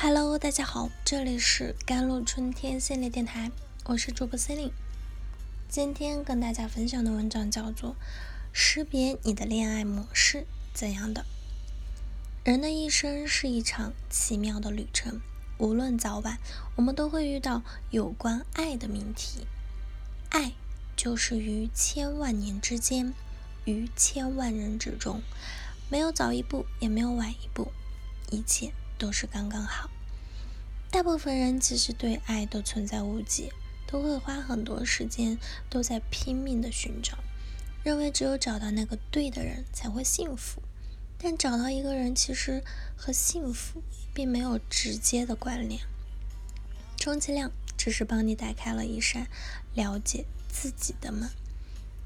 Hello，大家好，这里是甘露春天系列电台，我是主播 Celine。今天跟大家分享的文章叫做《识别你的恋爱模式怎样的》。人的一生是一场奇妙的旅程，无论早晚，我们都会遇到有关爱的命题。爱就是于千万年之间，于千万人之中，没有早一步，也没有晚一步，一切。都是刚刚好。大部分人其实对爱都存在误解，都会花很多时间都在拼命的寻找，认为只有找到那个对的人才会幸福。但找到一个人其实和幸福并没有直接的关联，充其量只是帮你打开了一扇了解自己的门。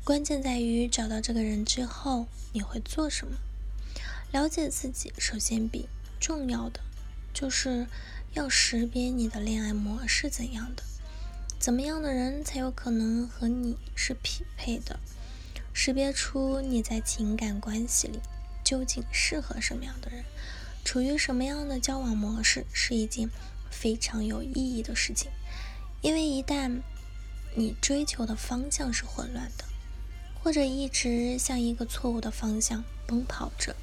关键在于找到这个人之后你会做什么。了解自己，首先比。重要的就是要识别你的恋爱模式怎样的，怎么样的人才有可能和你是匹配的，识别出你在情感关系里究竟适合什么样的人，处于什么样的交往模式是一件非常有意义的事情，因为一旦你追求的方向是混乱的，或者一直向一个错误的方向奔跑着，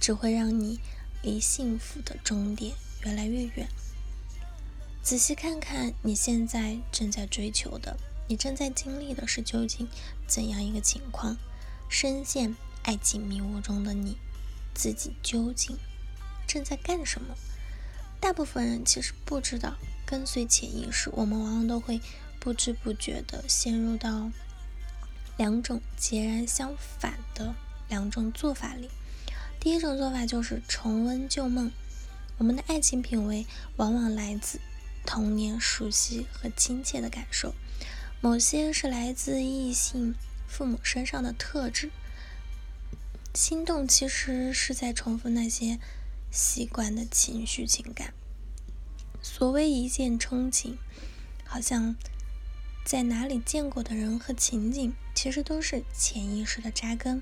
只会让你。离幸福的终点越来越远。仔细看看你现在正在追求的，你正在经历的是究竟怎样一个情况？深陷爱情迷雾中的你，自己究竟正在干什么？大部分人其实不知道，跟随潜意识，我们往往都会不知不觉地陷入到两种截然相反的两种做法里。第一种做法就是重温旧梦。我们的爱情品味往往来自童年熟悉和亲切的感受，某些是来自异性父母身上的特质。心动其实是在重复那些习惯的情绪情感。所谓一见钟情，好像在哪里见过的人和情景，其实都是潜意识的扎根。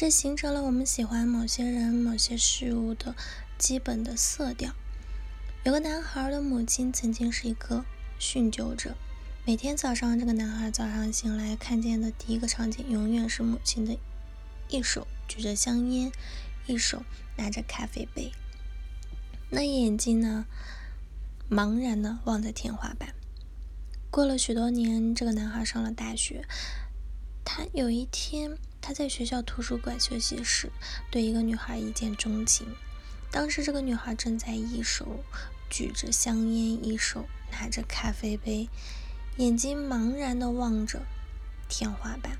这形成了我们喜欢某些人、某些事物的基本的色调。有个男孩的母亲曾经是一个酗酒者，每天早上，这个男孩早上醒来看见的第一个场景，永远是母亲的一手举着香烟，一手拿着咖啡杯，那眼睛呢，茫然的望着天花板。过了许多年，这个男孩上了大学，他有一天。他在学校图书馆休息时，对一个女孩一见钟情。当时这个女孩正在一手举着香烟，一手拿着咖啡杯，眼睛茫然地望着天花板。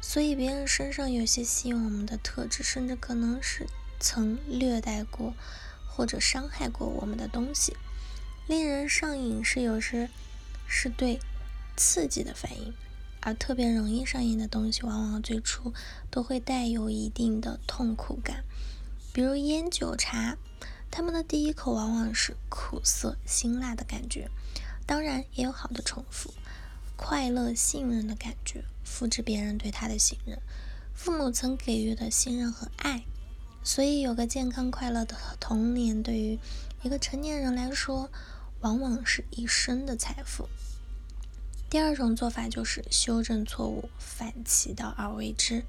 所以，别人身上有些吸引我们的特质，甚至可能是曾虐待过或者伤害过我们的东西。令人上瘾是有时是对刺激的反应。而特别容易上瘾的东西，往往最初都会带有一定的痛苦感，比如烟酒茶，他们的第一口往往是苦涩辛辣的感觉，当然也有好的重复，快乐信任的感觉，复制别人对他的信任，父母曾给予的信任和爱，所以有个健康快乐的童年，对于一个成年人来说，往往是一生的财富。第二种做法就是修正错误，反其道而为之，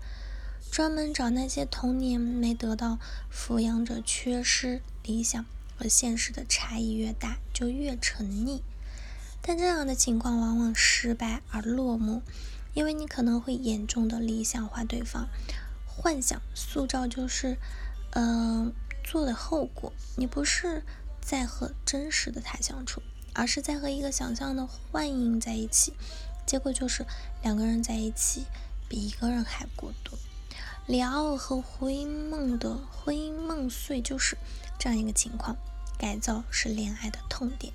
专门找那些童年没得到抚养者缺失，理想和现实的差异越大，就越沉溺。但这样的情况往往失败而落幕，因为你可能会严重的理想化对方，幻想塑造就是，嗯，做的后果。你不是在和真实的他相处。而是在和一个想象的幻影在一起，结果就是两个人在一起比一个人还孤独。里奥和胡因梦的婚姻梦碎就是这样一个情况。改造是恋爱的痛点。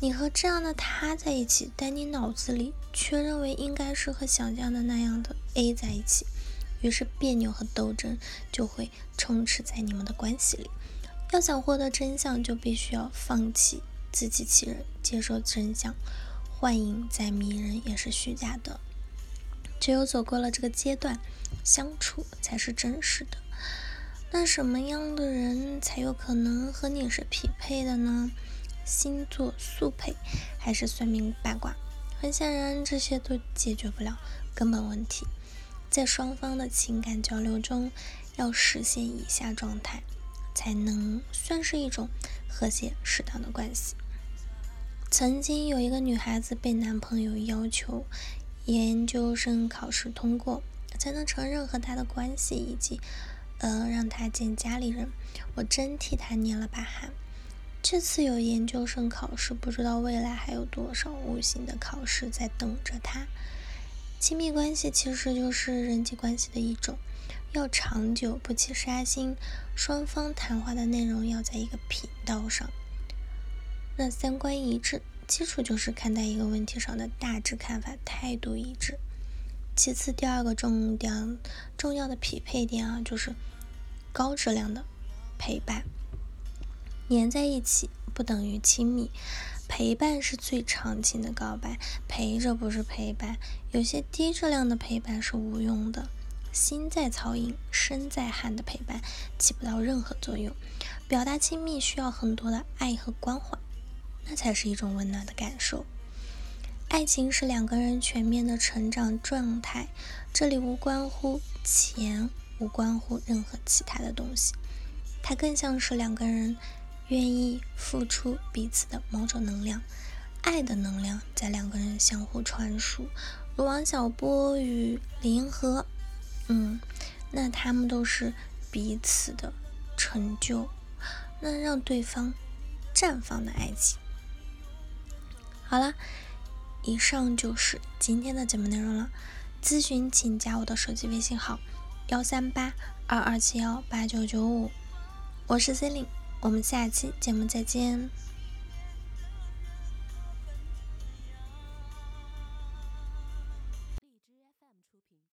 你和这样的他在一起，但你脑子里却认为应该是和想象的那样的 A 在一起，于是别扭和斗争就会充斥在你们的关系里。要想获得真相，就必须要放弃。自欺欺人，接受真相，幻影再迷人也是虚假的。只有走过了这个阶段，相处才是真实的。那什么样的人才有可能和你是匹配的呢？星座速配还是算命八卦？很显然，这些都解决不了根本问题。在双方的情感交流中，要实现以下状态，才能算是一种和谐适当的关系。曾经有一个女孩子被男朋友要求研究生考试通过，才能承认和他的关系，以及呃让他见家里人。我真替他捏了把汗。这次有研究生考试，不知道未来还有多少无形的考试在等着他。亲密关系其实就是人际关系的一种，要长久不起杀心，双方谈话的内容要在一个频道上。那三观一致，基础就是看待一个问题上的大致看法，态度一致。其次，第二个重点重要的匹配点啊，就是高质量的陪伴。粘在一起不等于亲密。陪伴是最长情的告白，陪着不是陪伴。有些低质量的陪伴是无用的，心在曹营，身在汉的陪伴起不到任何作用。表达亲密需要很多的爱和关怀，那才是一种温暖的感受。爱情是两个人全面的成长状态，这里无关乎钱，无关乎任何其他的东西，它更像是两个人。愿意付出彼此的某种能量，爱的能量在两个人相互传输，如王小波与李银河，嗯，那他们都是彼此的成就，那让对方绽放的爱情。好了，以上就是今天的节目内容了。咨询请加我的手机微信号：幺三八二二七幺八九九五，我是 C e l i n e 我们下期节目再见。